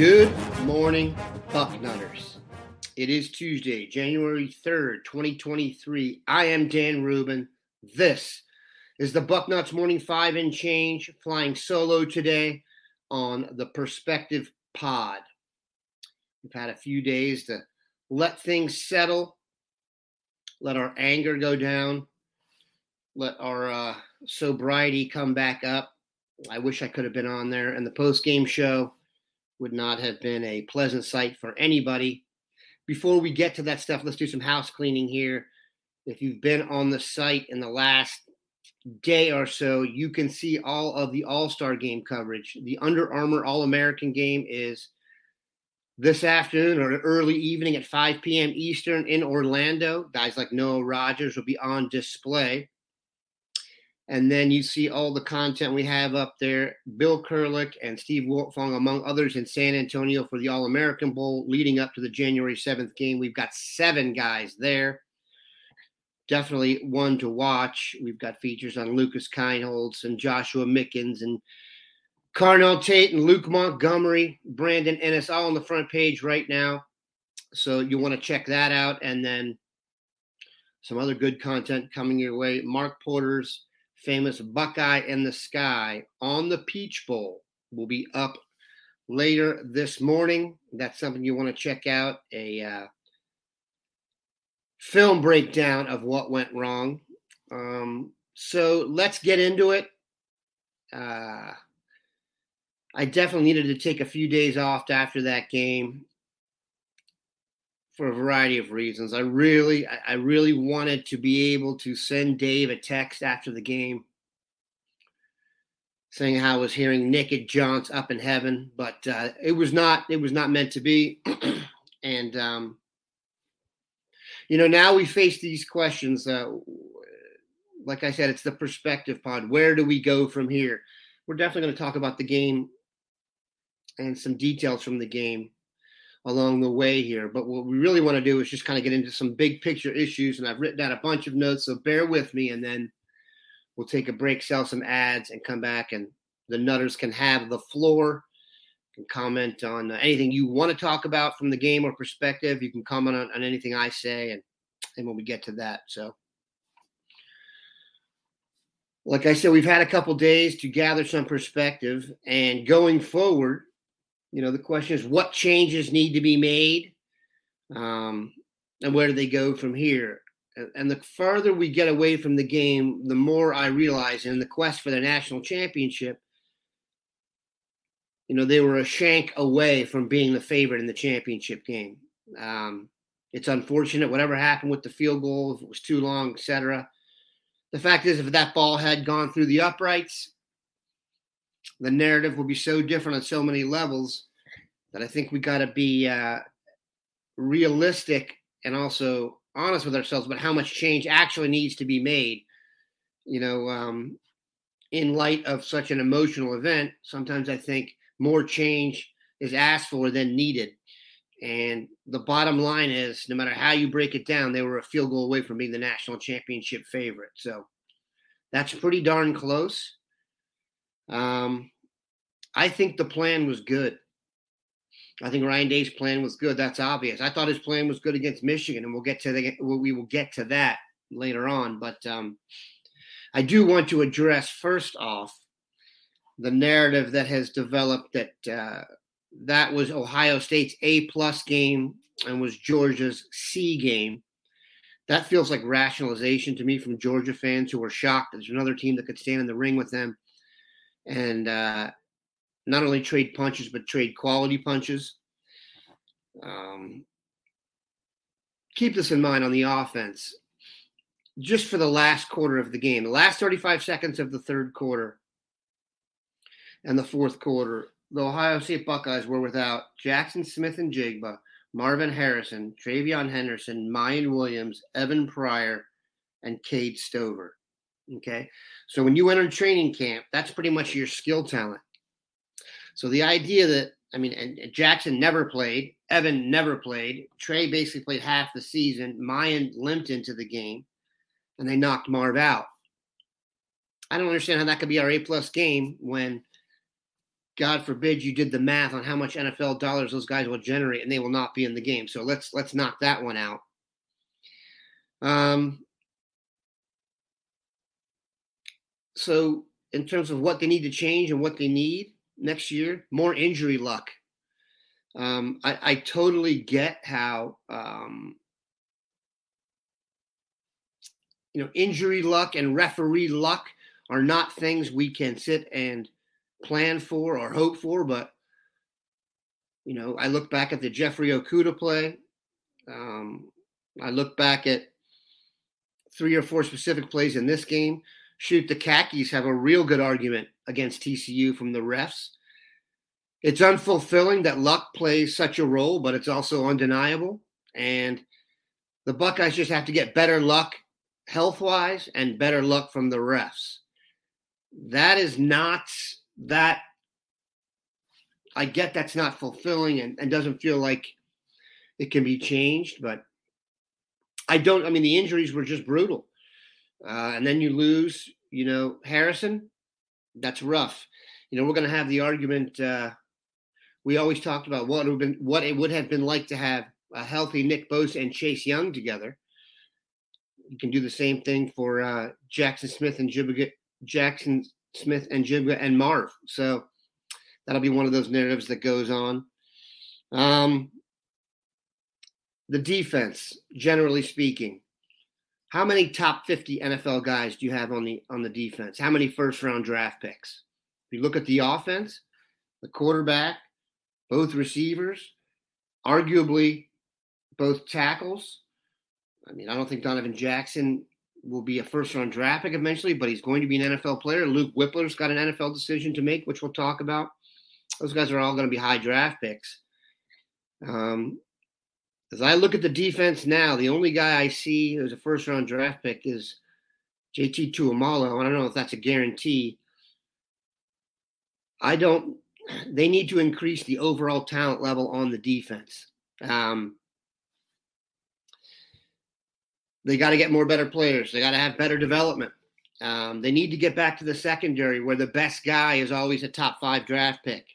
Good morning, Bucknutters. It is Tuesday, January 3rd, 2023. I am Dan Rubin. This is the Bucknuts Morning Five and Change, flying solo today on the Perspective Pod. We've had a few days to let things settle, let our anger go down, let our uh, sobriety come back up. I wish I could have been on there. And the post game show would not have been a pleasant sight for anybody. Before we get to that stuff, let's do some house cleaning here. If you've been on the site in the last day or so, you can see all of the All Star game coverage. The Under Armour All American game is this afternoon or early evening at 5 p.m. Eastern in Orlando. Guys like Noah Rogers will be on display. And then you see all the content we have up there. Bill Kurelic and Steve Wiltfong, among others, in San Antonio for the All American Bowl leading up to the January 7th game. We've got seven guys there. Definitely one to watch. We've got features on Lucas Kineholz and Joshua Mickens and Carnell Tate and Luke Montgomery, Brandon Inniss, all on the front page right now. So you want to check that out. And then some other good content coming your way. Mark Porter's famous Buckeye in the Sky on the Peach Bowl will be up later this morning. That's something you want to check out. A uh, film breakdown of what went wrong. Um, so let's get into it. Uh, I definitely needed to take a few days off after that game for a variety of reasons. I really, I really wanted to be able to send Dave a text after the game saying how I was hearing naked Johns up in heaven, but uh, it was not, it was not meant to be. and, um, you know, now we face these questions. Uh, like I said, it's the perspective pod. Where do we go from here? We're definitely going to talk about the game and some details from the game along the way here. But what we really want to do is just kind of get into some big picture issues. And I've written down a bunch of notes, so bear with me. And then we'll take a break, sell some ads, and come back. And the Nutters can have the floor. Can comment on anything you want to talk about from the game or perspective. You can comment on, on anything I say, and and when we get to that, so like I said, we've had a couple days to gather some perspective, and going forward, you know, the question is what changes need to be made, um, and where do they go from here? And the further we get away from the game, the more I realize in the quest for the national championship, you know, they were a shank away from being the favorite in the championship game. Um, it's unfortunate, whatever happened with the field goal, if it was too long, etc. The fact is, if that ball had gone through the uprights, the narrative will be so different on so many levels that I think we got to be uh, realistic and also honest with ourselves about how much change actually needs to be made. You know, um, in light of such an emotional event, sometimes I think more change is asked for than needed. And the bottom line is, no matter how you break it down, they were a field goal away from being the national championship favorite. So that's pretty darn close. Um, I think the plan was good. I think Ryan Day's plan was good. That's obvious. I thought his plan was good against Michigan, and we'll get to the we will get to that later on. But um, I do want to address first off the narrative that has developed that uh, that was Ohio State's A plus game and was Georgia's C game. That feels like rationalization to me from Georgia fans who were shocked. There's another team that could stand in the ring with them and uh, not only trade punches but trade quality punches. Um, keep this in mind on the offense. Just for the last quarter of the game, the last 35 seconds of the third quarter and the fourth quarter, the Ohio State Buckeyes were without Jaxon Smith-Njigba, Marvin Harrison, TreVeyon Henderson, Miyan Williams, Evan Pryor, and Cade Stover. Okay. So when you enter training camp, that's pretty much your skill talent. So the idea that, I mean, and Jackson never played, Evan never played, Trey basically played half the season, Miyan limped into the game, and they knocked Marv out. I don't understand how that could be our A plus game when God forbid you did the math on how much NFL dollars those guys will generate and they will not be in the game. So let's let's knock that one out. Um, so in terms of what they need to change and what they need next year, more injury luck. Um, I, I, totally get how um, you know injury luck and referee luck are not things we can sit and plan for or hope for, but you know, I look back at the Jeffrey Okudah play. Um, I look back at three or four specific plays in this game. Shoot, the khakis have a real good argument against TCU from the refs. It's unfulfilling that luck plays such a role, but it's also undeniable. And the Buckeyes just have to get better luck health wise and better luck from the refs. That is not that I get that's not fulfilling and, and doesn't feel like it can be changed, but I don't. I mean, the injuries were just brutal, uh, and then you lose. You know, Harrison. That's rough. You know, we're going to have the argument. Uh, we always talked about what it would been, what it would have been like to have a healthy Nick Bosa and Chase Young together. You can do the same thing for uh, Jaxon Smith-Njigba Jaxon Smith-Njigba and Marv. So that'll be one of those narratives that goes on. Um, the defense, generally speaking, how many top 50 NFL guys do you have on the on the defense? How many first round draft picks? If you look at the offense, the quarterback, both receivers, arguably both tackles. I mean, I don't think Donovan Jackson will be a first round draft pick eventually, but he's going to be an NFL player. Luke Wypler's got an NFL decision to make, which we'll talk about. Those guys are all going to be high draft picks. Um, as I look at the defense now, the only guy I see who's a first round draft pick is JT Tuimoloau. I don't know if that's a guarantee. I don't. They need to increase the overall talent level on the defense. Um, they got to get more better players. They got to have better development. Um, they need to get back to the secondary where the best guy is always a top five draft pick.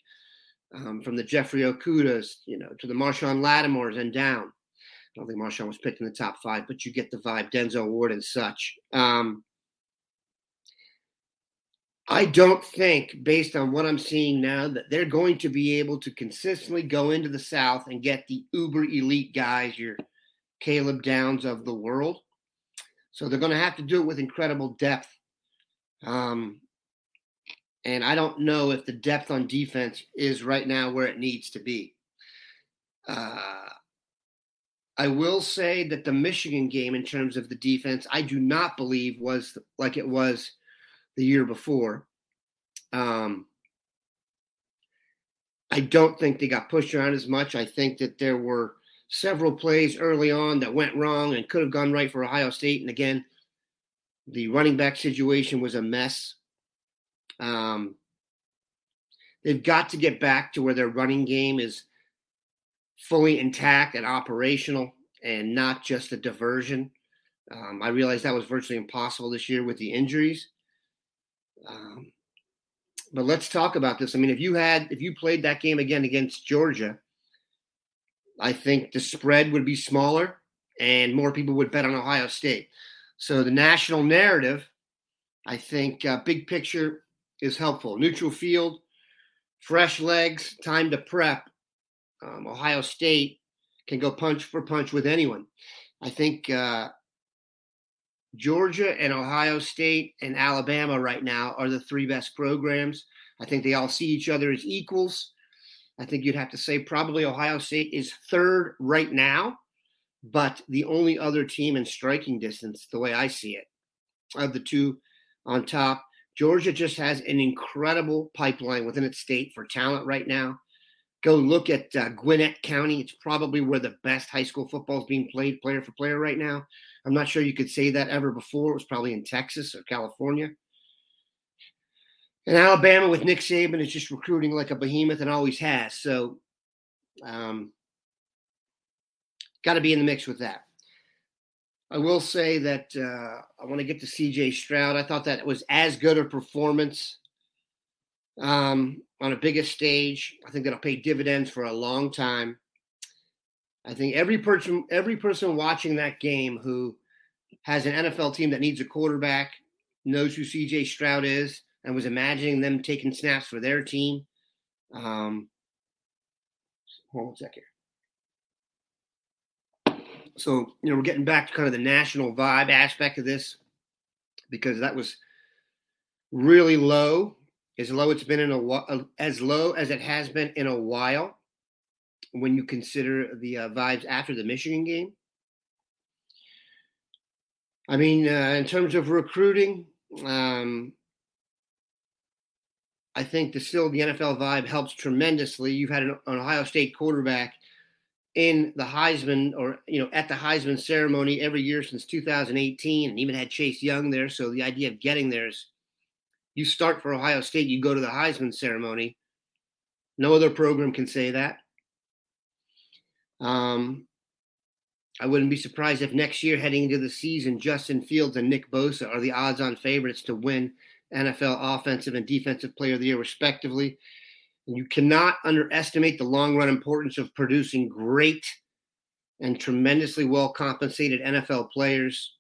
Um, from the Jeffrey Okudahs, you know, to the Marshon Lattimores and down. I don't think Marshon was picked in the top five, but you get the vibe. Denzel Ward and such. Um, I don't think, based on what I'm seeing now, that they're going to be able to consistently go into the South and get the uber elite guys, your Caleb Downs of the world. So they're going to have to do it with incredible depth. Um, and I don't know if the depth on defense is right now where it needs to be. Uh, I will say that the Michigan game, in terms of the defense, I do not believe was like it was the year before. Um, I don't think they got pushed around as much. I think that there were several plays early on that went wrong and could have gone right for Ohio State. And again, the running back situation was a mess. Um, they've got to get back to where their running game is fully intact and operational and not just a diversion. Um, I realized that was virtually impossible this year with the injuries. Um, but let's talk about this. I mean, if you had, if you played that game again against Georgia, I think the spread would be smaller and more people would bet on Ohio State. So the national narrative, I think, uh, big picture is helpful. Neutral field, fresh legs, time to prep. Um, Ohio State can go punch for punch with anyone. I think uh, Georgia and Ohio State and Alabama right now are the three best programs. I think they all see each other as equals. I think you'd have to say probably Ohio State is third right now, but the only other team in striking distance, the way I see it, of the two on top. Georgia just has an incredible pipeline within its state for talent right now. Go look at uh, Gwinnett County. It's probably where the best high school football is being played, player for player, right now. I'm not sure you could say that ever before. It was probably in Texas or California. And Alabama with Nick Saban is just recruiting like a behemoth and always has. So, um, got to be in the mix with that. I will say that uh, I want to get to CJ Stroud. I thought that was as good a performance um, on a bigger stage. I think that'll pay dividends for a long time. I think every person every person watching that game who has an NFL team that needs a quarterback knows who CJ Stroud is and was imagining them taking snaps for their team. Um, hold on a second. So, you know, we're getting back to kind of the national vibe aspect of this because that was really low, as low it's been in a while, as low as it has been in a while when you consider the uh, vibes after the Michigan game. I mean, uh, in terms of recruiting, um, I think the still the NFL vibe helps tremendously. You've had an Ohio State quarterback in the Heisman or you know at the Heisman ceremony every year since 2018, and even had Chase Young there. So the idea of getting there is you start for Ohio State, you go to the Heisman ceremony. No other program can say that. Um, I wouldn't be surprised if next year, heading into the season, Justin Fields and Nick Bosa are the odds on favorites to win NFL Offensive and Defensive Player of the Year, respectively. You cannot underestimate the long run importance of producing great and tremendously well compensated NFL players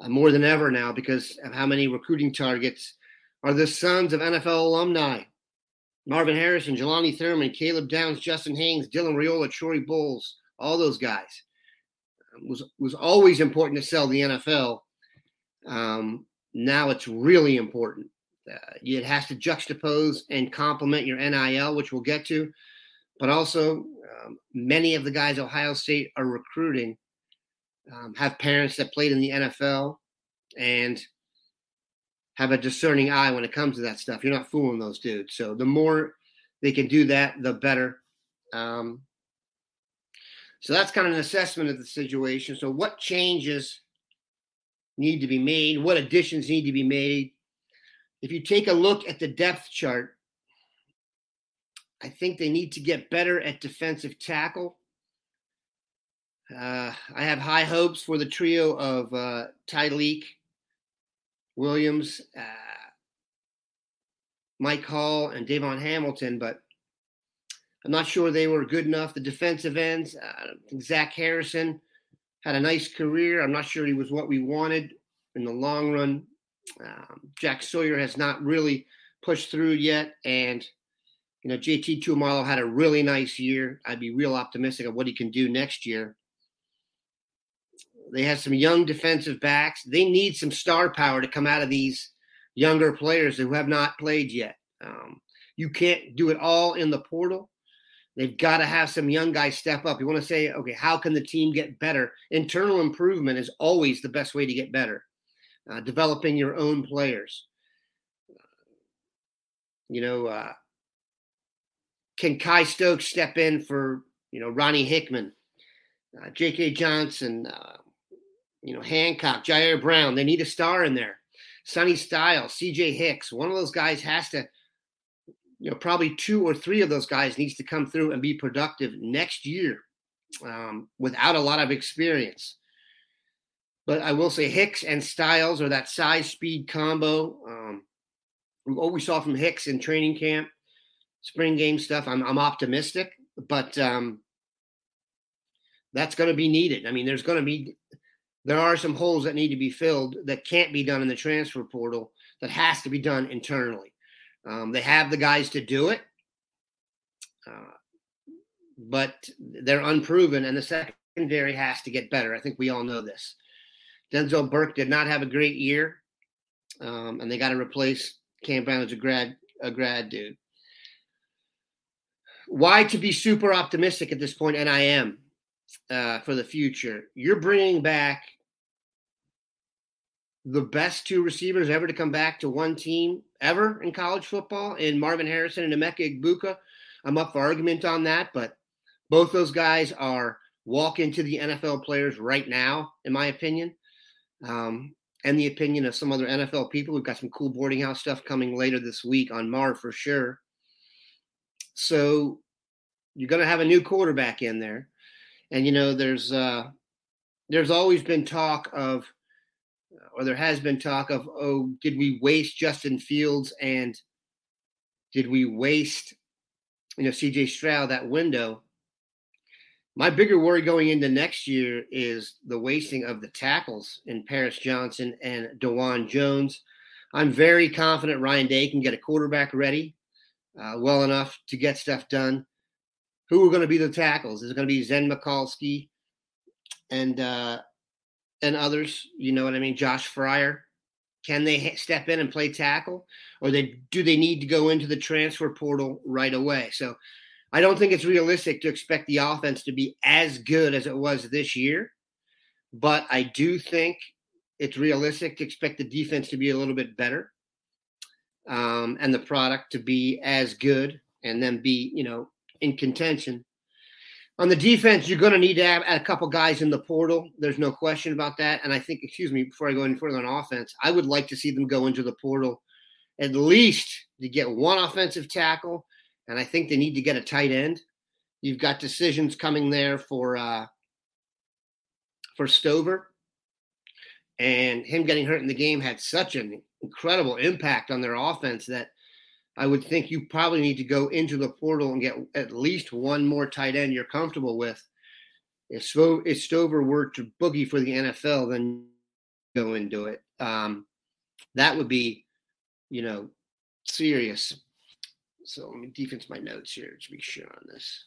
uh, more than ever now because of how many recruiting targets are the sons of NFL alumni. Marvin Harrison, Jelani Thurman, Caleb Downs, Justin Haynes, Dylan Raiola, Troy Bowles, all those guys. It was was always important to sell the NFL. Um, now it's really important. Uh, it has to juxtapose and complement your NIL, which we'll get to, but also um, many of the guys Ohio State are recruiting um, have parents that played in the NFL and have a discerning eye when it comes to that stuff. You're not fooling those dudes. So the more they can do that, the better. Um, so that's kind of an assessment of the situation. So what changes need to be made? What additions need to be made? If you take a look at the depth chart, I think they need to get better at defensive tackle. Uh, I have high hopes for the trio of uh, Tyleik, Williams, uh, Mike Hall, and Davon Hamilton, but I'm not sure they were good enough. The defensive ends, uh, Zach Harrison had a nice career. I'm not sure he was what we wanted in the long run. Um, Jack Sawyer has not really pushed through yet, and you know JT Tuimoloau had a really nice year. I'd be real optimistic of what he can do next year. They have some young defensive backs. They need some star power to come out of these younger players who have not played yet. Um, you can't do it all in the portal. They've got to have some young guys step up. You want to say, okay, how can the team get better? Internal improvement is always the best way to get better. Uh, developing your own players. You know, uh, can Kye Stokes step in for you know Ronnie Hickman uh, J.K. Johnson, uh, you know, Hancock, Ji'Ayir Brown. They need a star in there. Sonny Styles, C.J. Hicks. One of those guys has to, you know, probably two or three of those guys needs to come through and be productive next year um, without a lot of experience. But I will say Hicks and Styles are that size speed combo. Um, what we saw from Hicks in training camp, spring game stuff, I'm, I'm optimistic, but um, that's going to be needed. I mean, there's going to be there are some holes that need to be filled that can't be done in the transfer portal that has to be done internally. Um, they have the guys to do it, uh, but they're unproven, and the secondary has to get better. I think we all know this. Denzel Burke did not have a great year, um, and they got to replace Cam Brown as a grad a grad dude. Why to be super optimistic at this point, and I am uh, for the future. You're bringing back the best two receivers ever to come back to one team ever in college football in Marvin Harrison and Emeka Egbuka. I'm up for argument on that, but both those guys are walk into the NFL players right now, in my opinion, um, and the opinion of some other NFL people. We've got some cool boarding house stuff coming later this week on Mar for sure. So you're going to have a new quarterback in there, and you know there's uh, there's always been talk of or there has been talk of, oh, did we waste Justin Fields and did we waste, you know, CJ Stroud that window? My bigger worry going into next year is the wasting of the tackles in Paris Johnson and Dawand Jones. I'm very confident Ryan Day can get a quarterback ready uh, well enough to get stuff done. Who are going to be the tackles? Is it going to be Zen Michalski and uh, and others. You know what I mean? Josh Fryar. Can they step in and play tackle, or they do they need to go into the transfer portal right away? So, I don't think it's realistic to expect the offense to be as good as it was this year, but I do think it's realistic to expect the defense to be a little bit better, um, and the product to be as good, and then be you know in contention on the defense, you're going to need to have a couple guys in the portal. There's no question about that. And I think, excuse me, before I go any further on offense, I would like to see them go into the portal at least to get one offensive tackle. And I think they need to get a tight end. You've got decisions coming there for uh, for Stover, and him getting hurt in the game had such an incredible impact on their offense that I would think you probably need to go into the portal and get at least one more tight end you're comfortable with. If, if Stover were to boogie for the NFL, then go and do it. Um, that would be, you know, serious. So let me defense my notes here to be sure on this.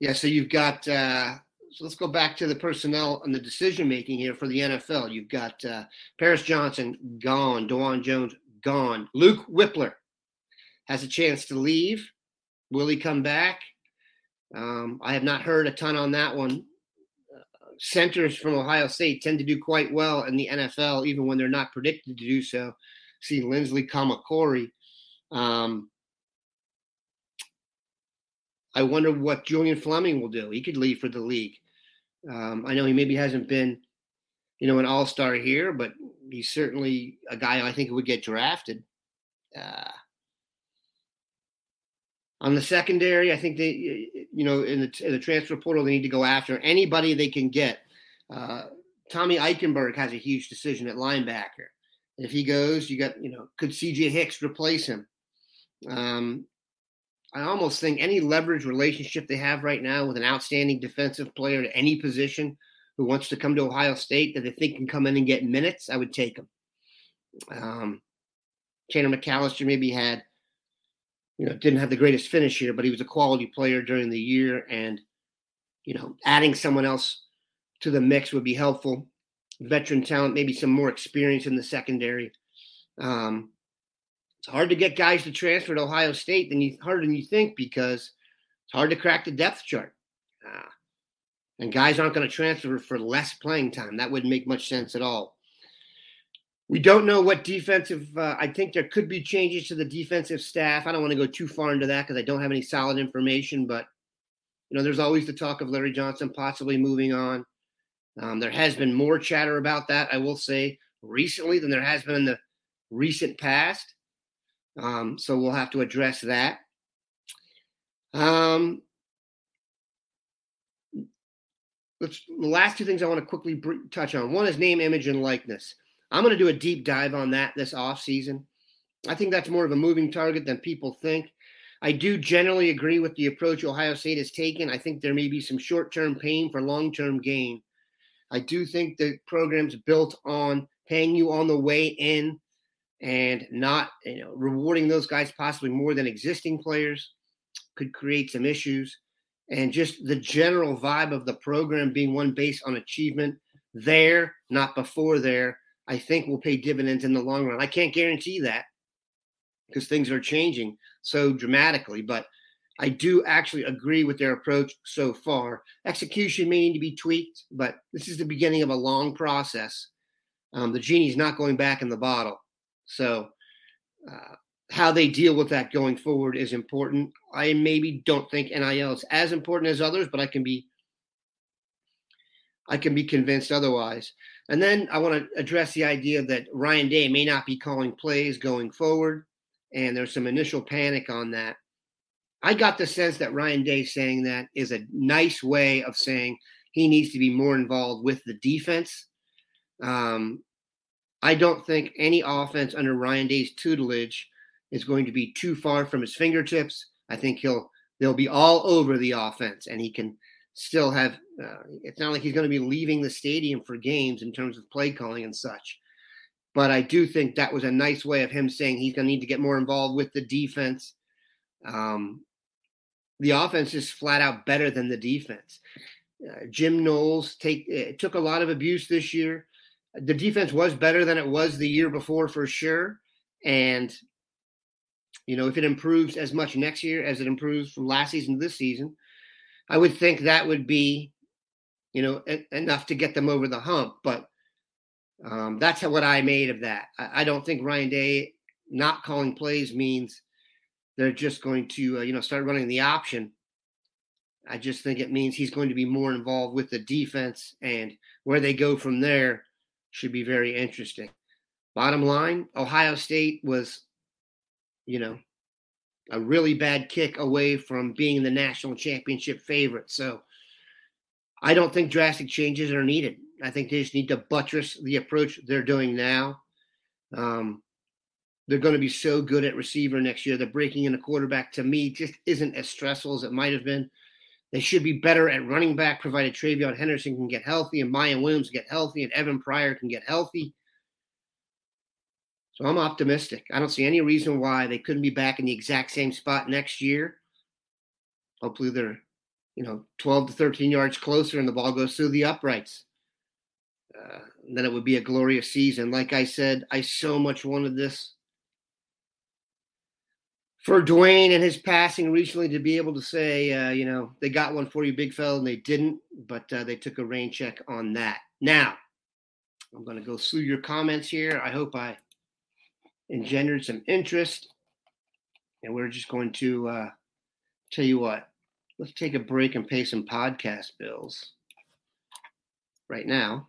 Yeah, so you've got. Uh, so let's go back to the personnel and the decision making here for the NFL. You've got uh, Paris Johnson gone, Dawand Jones gone, Luke Wypler has a chance to leave. Will he come back? Um, I have not heard a ton on that one. Uh, centers from Ohio State tend to do quite well in the NFL, even when they're not predicted to do so. See Lindsley Kamiokore. Um, I wonder what Julian Fleming will do. He could leave for the league. Um, I know he maybe hasn't been, you know, an all star here, but he's certainly a guy I think would get drafted. Uh, on the secondary, I think they, you know, in the, in the transfer portal, they need to go after anybody they can get. Uh, Tommy Eichenberg has a huge decision at linebacker. If he goes, you got, you know, could CJ Hicks replace him? Um, I almost think any leverage relationship they have right now with an outstanding defensive player at any position who wants to come to Ohio State that they think can come in and get minutes, I would take him. Um, Tanner McCalister maybe had you know, didn't have the greatest finish here, but he was a quality player during the year. And, you know, adding someone else to the mix would be helpful. Veteran talent, maybe some more experience in the secondary. Um, it's hard to get guys to transfer to Ohio State than you harder than you think because it's hard to crack the depth chart. Uh, and guys aren't going to transfer for less playing time. That wouldn't make much sense at all. We don't know what defensive. Uh, I think there could be changes to the defensive staff. I don't want to go too far into that because I don't have any solid information. But you know, there's always the talk of Larry Johnson possibly moving on. Um, there has been more chatter about that, I will say, recently than there has been in the recent past. Um, so we'll have to address that. Um, the last two things I want to quickly br- touch on. One is name, image, and likeness. I'm going to do a deep dive on that this off season. I think that's more of a moving target than people think. I do generally agree with the approach Ohio State has taken. I think there may be some short term pain for long term gain. I do think the program's built on paying you on the way in and not you know rewarding those guys possibly more than existing players could create some issues and just the general vibe of the program being one based on achievement there not before there i think will pay dividends in the long run i can't guarantee that because things are changing so dramatically. But I do actually agree with their approach so far. Execution may need to be tweaked, but this is the beginning of a long process. Um, the genie's not going back in the bottle. So, uh, how they deal with that going forward is important. I maybe don't think NIL is as important as others, but I can be I can be convinced otherwise. And then I want to address the idea that Ryan Day may not be calling plays going forward and there's some initial panic on that. I got the sense that Ryan Day saying that is a nice way of saying he needs to be more involved with the defense. Um, I don't think any offense under Ryan Day's tutelage is going to be too far from his fingertips. I think he'll they'll be all over the offense, and he can still have. Uh, it's not like he's going to be leaving the stadium for games in terms of play calling and such. But I do think that was a nice way of him saying he's going to need to get more involved with the defense. Um, the offense is flat out better than the defense. Uh, Jim Knowles take took a lot of abuse this year. The defense was better than it was the year before for sure, and you know if it improves as much next year as it improves from last season to this season, I would think that would be, you know, enough to get them over the hump. But um, that's what I made of that. I, I, don't think Ryan Day not calling plays means they're just going to, uh, you know, start running the option. I just think it means he's going to be more involved with the defense, and where they go from there should be very interesting. Bottom line, Ohio State was, you know, a really bad kick away from being the national championship favorite. So I don't think drastic changes are needed. I think they just need to buttress the approach they're doing now. Um, they're going to be so good at receiver next year. The breaking in a quarterback to me just isn't as stressful as it might have been. They should be better at running back, provided TreVeyon Henderson can get healthy and Miyan Williams get healthy and Evan Pryor can get healthy. So I'm optimistic. I don't see any reason why they couldn't be back in the exact same spot next year. Hopefully they're, you know, 12 to 13 yards closer and the ball goes through the uprights. Uh, then it would be a glorious season. Like I said, I so much wanted this for Dwayne and his passing recently to be able to say, uh, you know, they got one for you, big fella, and they didn't, but uh, they took a rain check on that. Now, I'm going to go through your comments here. I hope I engendered some interest. And we're just going to uh, tell you what, let's take a break and pay some podcast bills right now.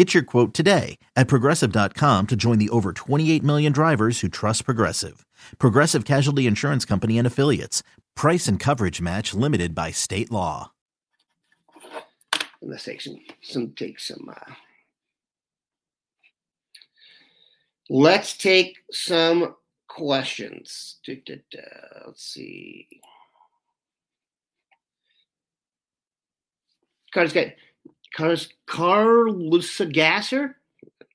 Get your quote today at progressive.com to join the over 28 million drivers who trust Progressive. Progressive Casualty Insurance Company and Affiliates. Price and coverage match limited by state law. Let's take some, some take some uh, Let's take some questions. Let's see. Carlos got Carlos Gasser.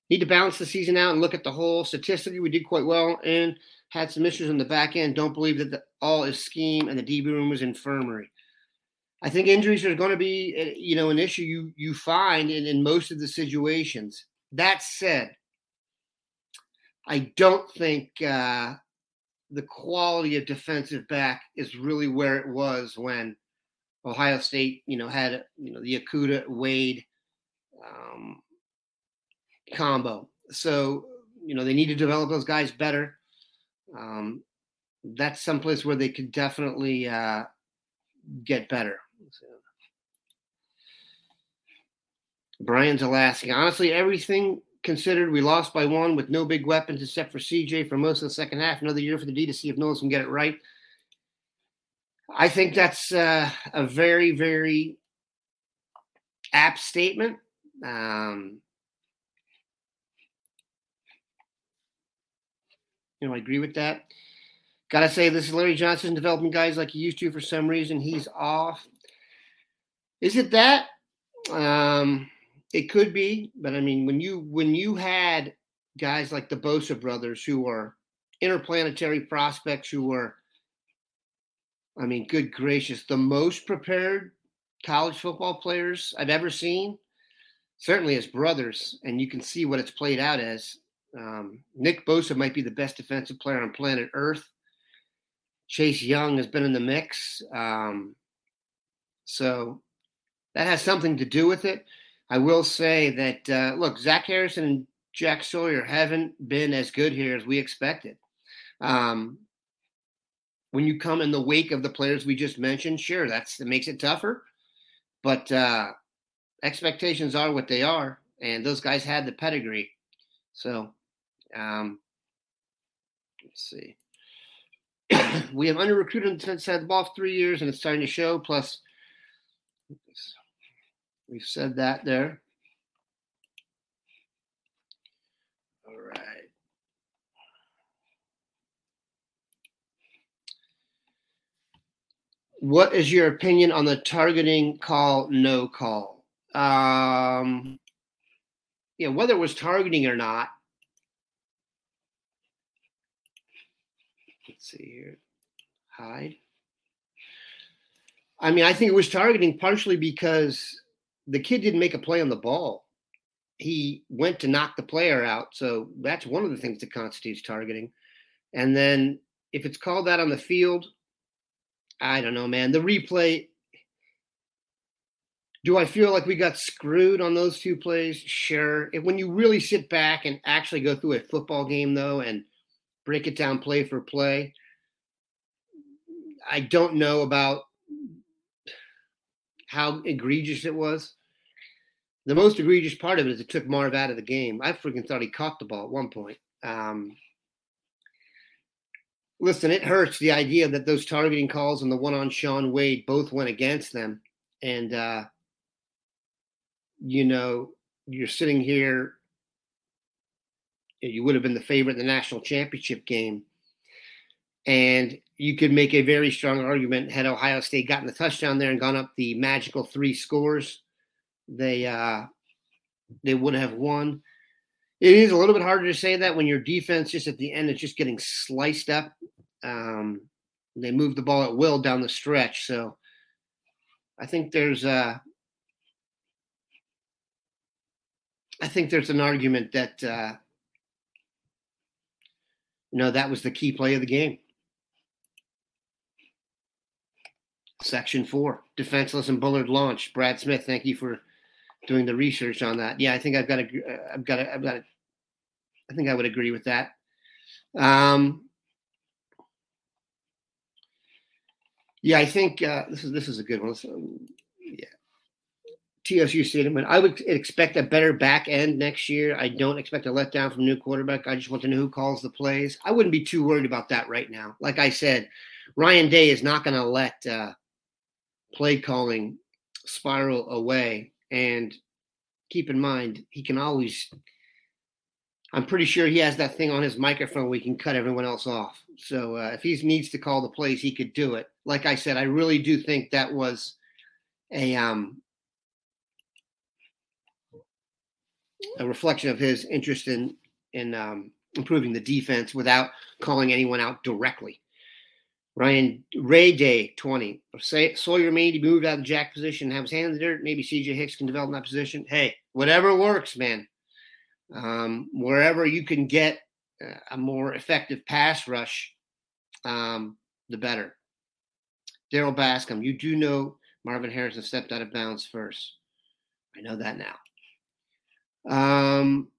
Need to balance the season out and look at the whole. Statistically, we did quite well and had some issues on the back end. Don't believe that the, all is scheme and the DB room was infirmary. I think injuries are going to be, eh, you know, an issue you you find in, in most of the situations. That said, I don't think uh, the quality of defensive back is really where it was when Ohio State, you know, had you know the Okudah Wade um, combo. So you know they need to develop those guys better. Um, that's someplace where they could definitely uh, get better. Brian's Alaska. Honestly, everything considered, we lost by one with no big weapons except for CJ for most of the second half. Another year for the D to see if Knowles can get it right. I think that's uh, a very, very apt statement. Um, you know, I agree with that. Gotta say, this is Larry Johnson developing guys like he used to. For some reason, he's off. Is it that? Um, it could be, but I mean, when you when you had guys like the Bosa brothers who were interplanetary prospects who were, I mean, good gracious, the most prepared college football players I've ever seen, certainly as brothers, and you can see what it's played out as. Um, Nick Bosa might be the best defensive player on planet Earth. Chase Young has been in the mix. Um, so that has something to do with it. I will say that uh, look, Zach Harrison and Jack Sawyer haven't been as good here as we expected. Um, when you come in the wake of the players we just mentioned, sure, that's that makes it tougher. But uh, expectations are what they are, and those guys had the pedigree. So, um, let's see. we have under recruited since had the ball for three years, and it's starting to show. Plus, We've said that there. All right. What is your opinion on the targeting call, no call? Um, yeah, whether it was targeting or not. Let's see here. Hide. I mean, I think it was targeting partially because the kid didn't make a play on the ball. He went to knock the player out. So that's one of the things that constitutes targeting. And then if it's called that on the field, I don't know, man. The replay. Do I feel like we got screwed on those two plays? Sure. If, when you really sit back and actually go through a football game, though, and break it down play for play, I don't know about how egregious it was. The most egregious part of it is it took Marv out of the game. I freaking thought he caught the ball at one point. Um, listen, it hurts the idea that those targeting calls and the one on Shaun Wade both went against them. And, uh, you know, you're sitting here, you would have been the favorite in the national championship game. And you could make a very strong argument had Ohio State gotten the touchdown there and gone up the magical three scores, they uh, they would have won. It is a little bit harder to say that when your defense just at the end is just getting sliced up. Um, they move the ball at will down the stretch, so I think there's uh, I think there's an argument that uh, you know that was the key play of the game. Section four, defenseless and Bullard launch. Brad Smith, thank you for doing the research on that. Yeah, I think I've got a, I've got a, I've got a, I think I would agree with that. Um, yeah, I think uh, this is this is a good one. So, yeah, TSU statement. I would expect a better back end next year. I don't expect a letdown from new quarterback. I just want to know who calls the plays. I wouldn't be too worried about that right now. Like I said, Ryan Day is not going to let. Uh, play calling spiral away. And keep in mind, he can always. I'm pretty sure he has that thing on his microphone where he can cut everyone else off. So uh, if he needs to call the plays, he could do it. Like I said, I really do think that was a um, a reflection of his interest in in um, improving the defense without calling anyone out directly. Ryan Ray Day 20. Say, Sawyer Mandy moved out of the jack position, have his hand in the dirt. Maybe CJ Hicks can develop in that position. Hey, whatever works, man. Um, wherever you can get uh, a more effective pass rush, um, the better. Daryl Bascom, you do know Marvin Harrison stepped out of bounds first. I know that now. Um,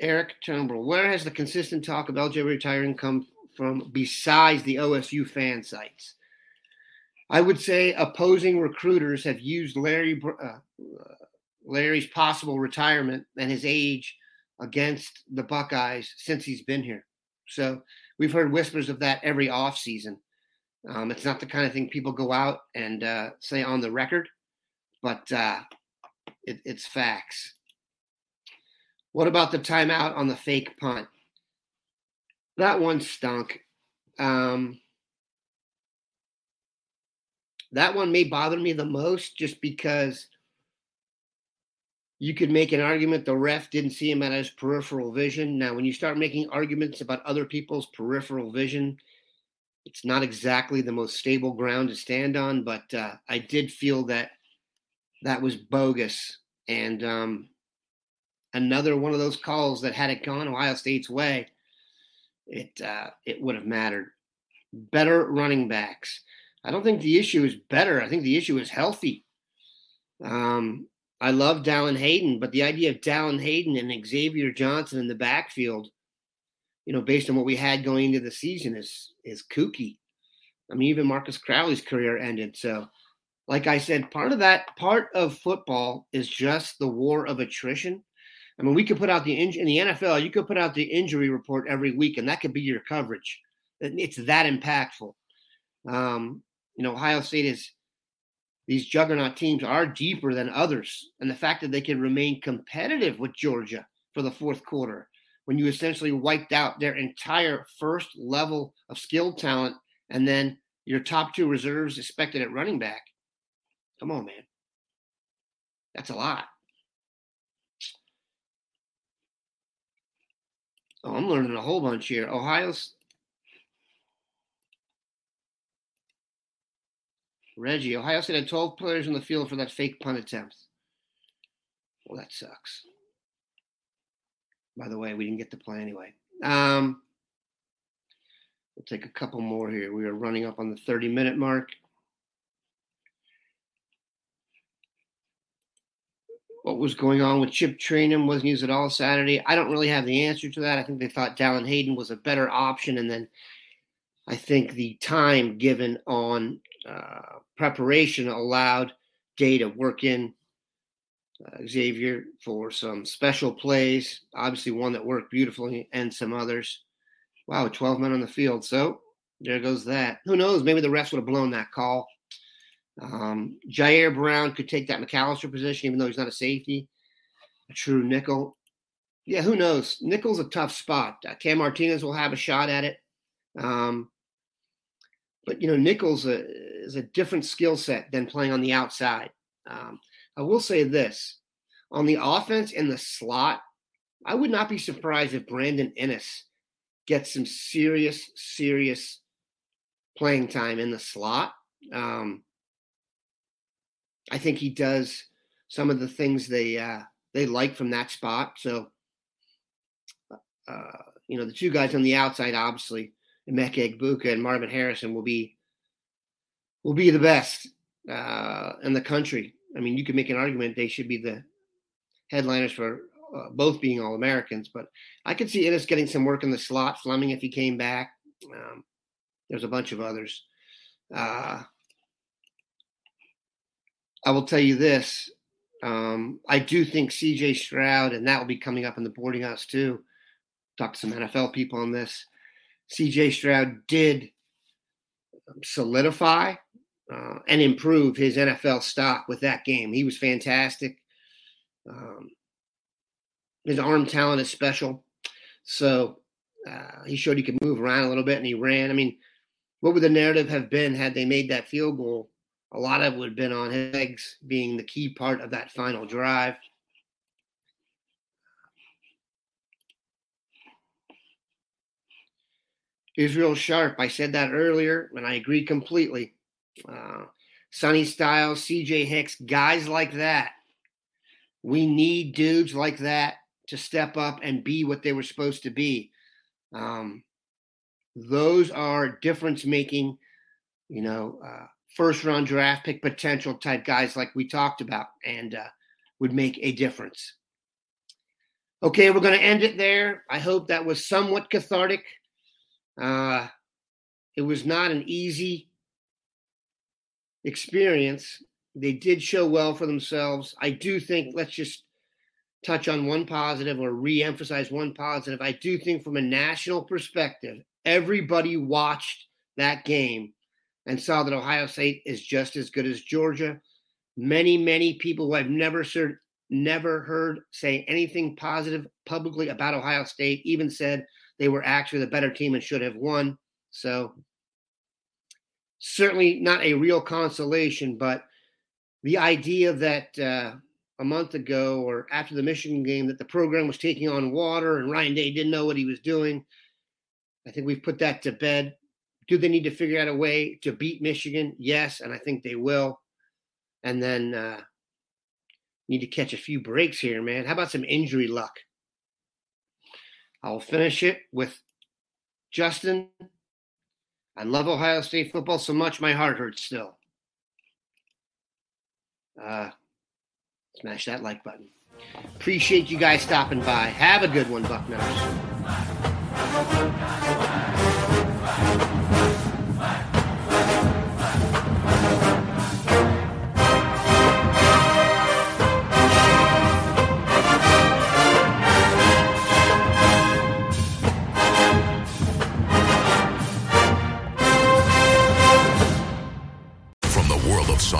Eric Turnbull, where has the consistent talk of LJ retiring come from besides the OSU fan sites? I would say opposing recruiters have used Larry uh, Larry's possible retirement and his age against the Buckeyes since he's been here. So we've heard whispers of that every offseason. Um, it's not the kind of thing people go out and uh, say on the record, but uh, it, it's facts. What about the timeout on the fake punt? That one stunk. Um, that one may bother me the most just because you could make an argument the ref didn't see him at his peripheral vision. Now, when you start making arguments about other people's peripheral vision, it's not exactly the most stable ground to stand on, but uh, I did feel that that was bogus. And um, another one of those calls that had it gone Ohio State's way, it uh, it would have mattered. Better running backs. I don't think the issue is better. I think the issue is healthy. Um, I love Dallan Hayden, but the idea of Dallan Hayden and Xavier Johnson in the backfield, you know, based on what we had going into the season, is is kooky. I mean, even Marcus Crowley's career ended. So, like I said, part of that part of football is just the war of attrition. I mean, we could put out the in, in the NFL, you could put out the injury report every week, and that could be your coverage. It's that impactful. Um, you know, Ohio State is these juggernaut teams are deeper than others. And the fact that they can remain competitive with Georgia for the fourth quarter, when you essentially wiped out their entire first level of skilled talent and then your top two reserves expected at running back. Come on, man. That's a lot. Oh, I'm learning a whole bunch here. Ohio's Reggie, Ohio State had 12 players in the field for that fake punt attempt. Well, that sucks. By the way, we didn't get to play anyway. Um, we'll take a couple more here. We are running up on the 30 minute mark. What was going on with Chip Trayanum wasn't used at all Saturday. I don't really have the answer to that. I think they thought Dallan Hayden was a better option, and then I think the time given on uh, preparation allowed Day to work in uh, Xavier for some special plays. Obviously, one that worked beautifully, and some others. Wow, 12 men on the field. So there goes that. Who knows? Maybe the refs would have blown that call. Um, Jyaire Brown could take that McCalister position, even though he's not a safety, a true nickel. Yeah, who knows? Nickel's a tough spot. Uh, Cam Martinez will have a shot at it. Um, but you know, Nichols uh, is a different skill set than playing on the outside. Um, I will say this: on the offense in the slot, I would not be surprised if Brandon Inniss gets some serious, serious playing time in the slot. Um, I think he does some of the things they uh, they like from that spot. So, uh, you know, the two guys on the outside, obviously, Emeka Egbuka and Marvin Harrison will be will be the best uh, in the country. I mean, you could make an argument they should be the headliners for uh, both being All Americans, but I could see Inniss getting some work in the slot. Fleming, if he came back, um, there's a bunch of others. Uh, I will tell you this: um, I do think C.J. Stroud, and that will be coming up in the boarding house too. Talk to some NFL people on this. CJ Stroud did solidify uh, and improve his NFL stock with that game. He was fantastic. Um, his arm talent is special. So uh, he showed he could move around a little bit and he ran. I mean, what would the narrative have been had they made that field goal? A lot of it would have been on his legs being the key part of that final drive. Israel Sharp, I said that earlier, and I agree completely. Uh, Sonny Styles, CJ Hicks, guys like that. We need dudes like that to step up and be what they were supposed to be. Um, those are difference making, you know, uh, first round draft pick potential type guys like we talked about and uh, would make a difference. Okay, we're going to end it there. I hope that was somewhat cathartic. Uh, it was not an easy experience. They did show well for themselves. I do think, let's just touch on one positive or re emphasize one positive. I do think, from a national perspective, everybody watched that game and saw that Ohio State is just as good as Georgia. Many, many people who I've never heard, never heard say anything positive publicly about Ohio State even said they were actually the better team and should have won. So certainly not a real consolation, but the idea that uh, a month ago or after the Michigan game that the program was taking on water and Ryan Day didn't know what he was doing. I think we've put that to bed. Do they need to figure out a way to beat Michigan? Yes, and I think they will. And then uh, need to catch a few breaks here, man. How about some injury luck? I'll finish it with Justin. I love Ohio State football so much, my heart hurts still. Uh, smash that like button. Appreciate you guys stopping by. Have a good one, Bucknutters.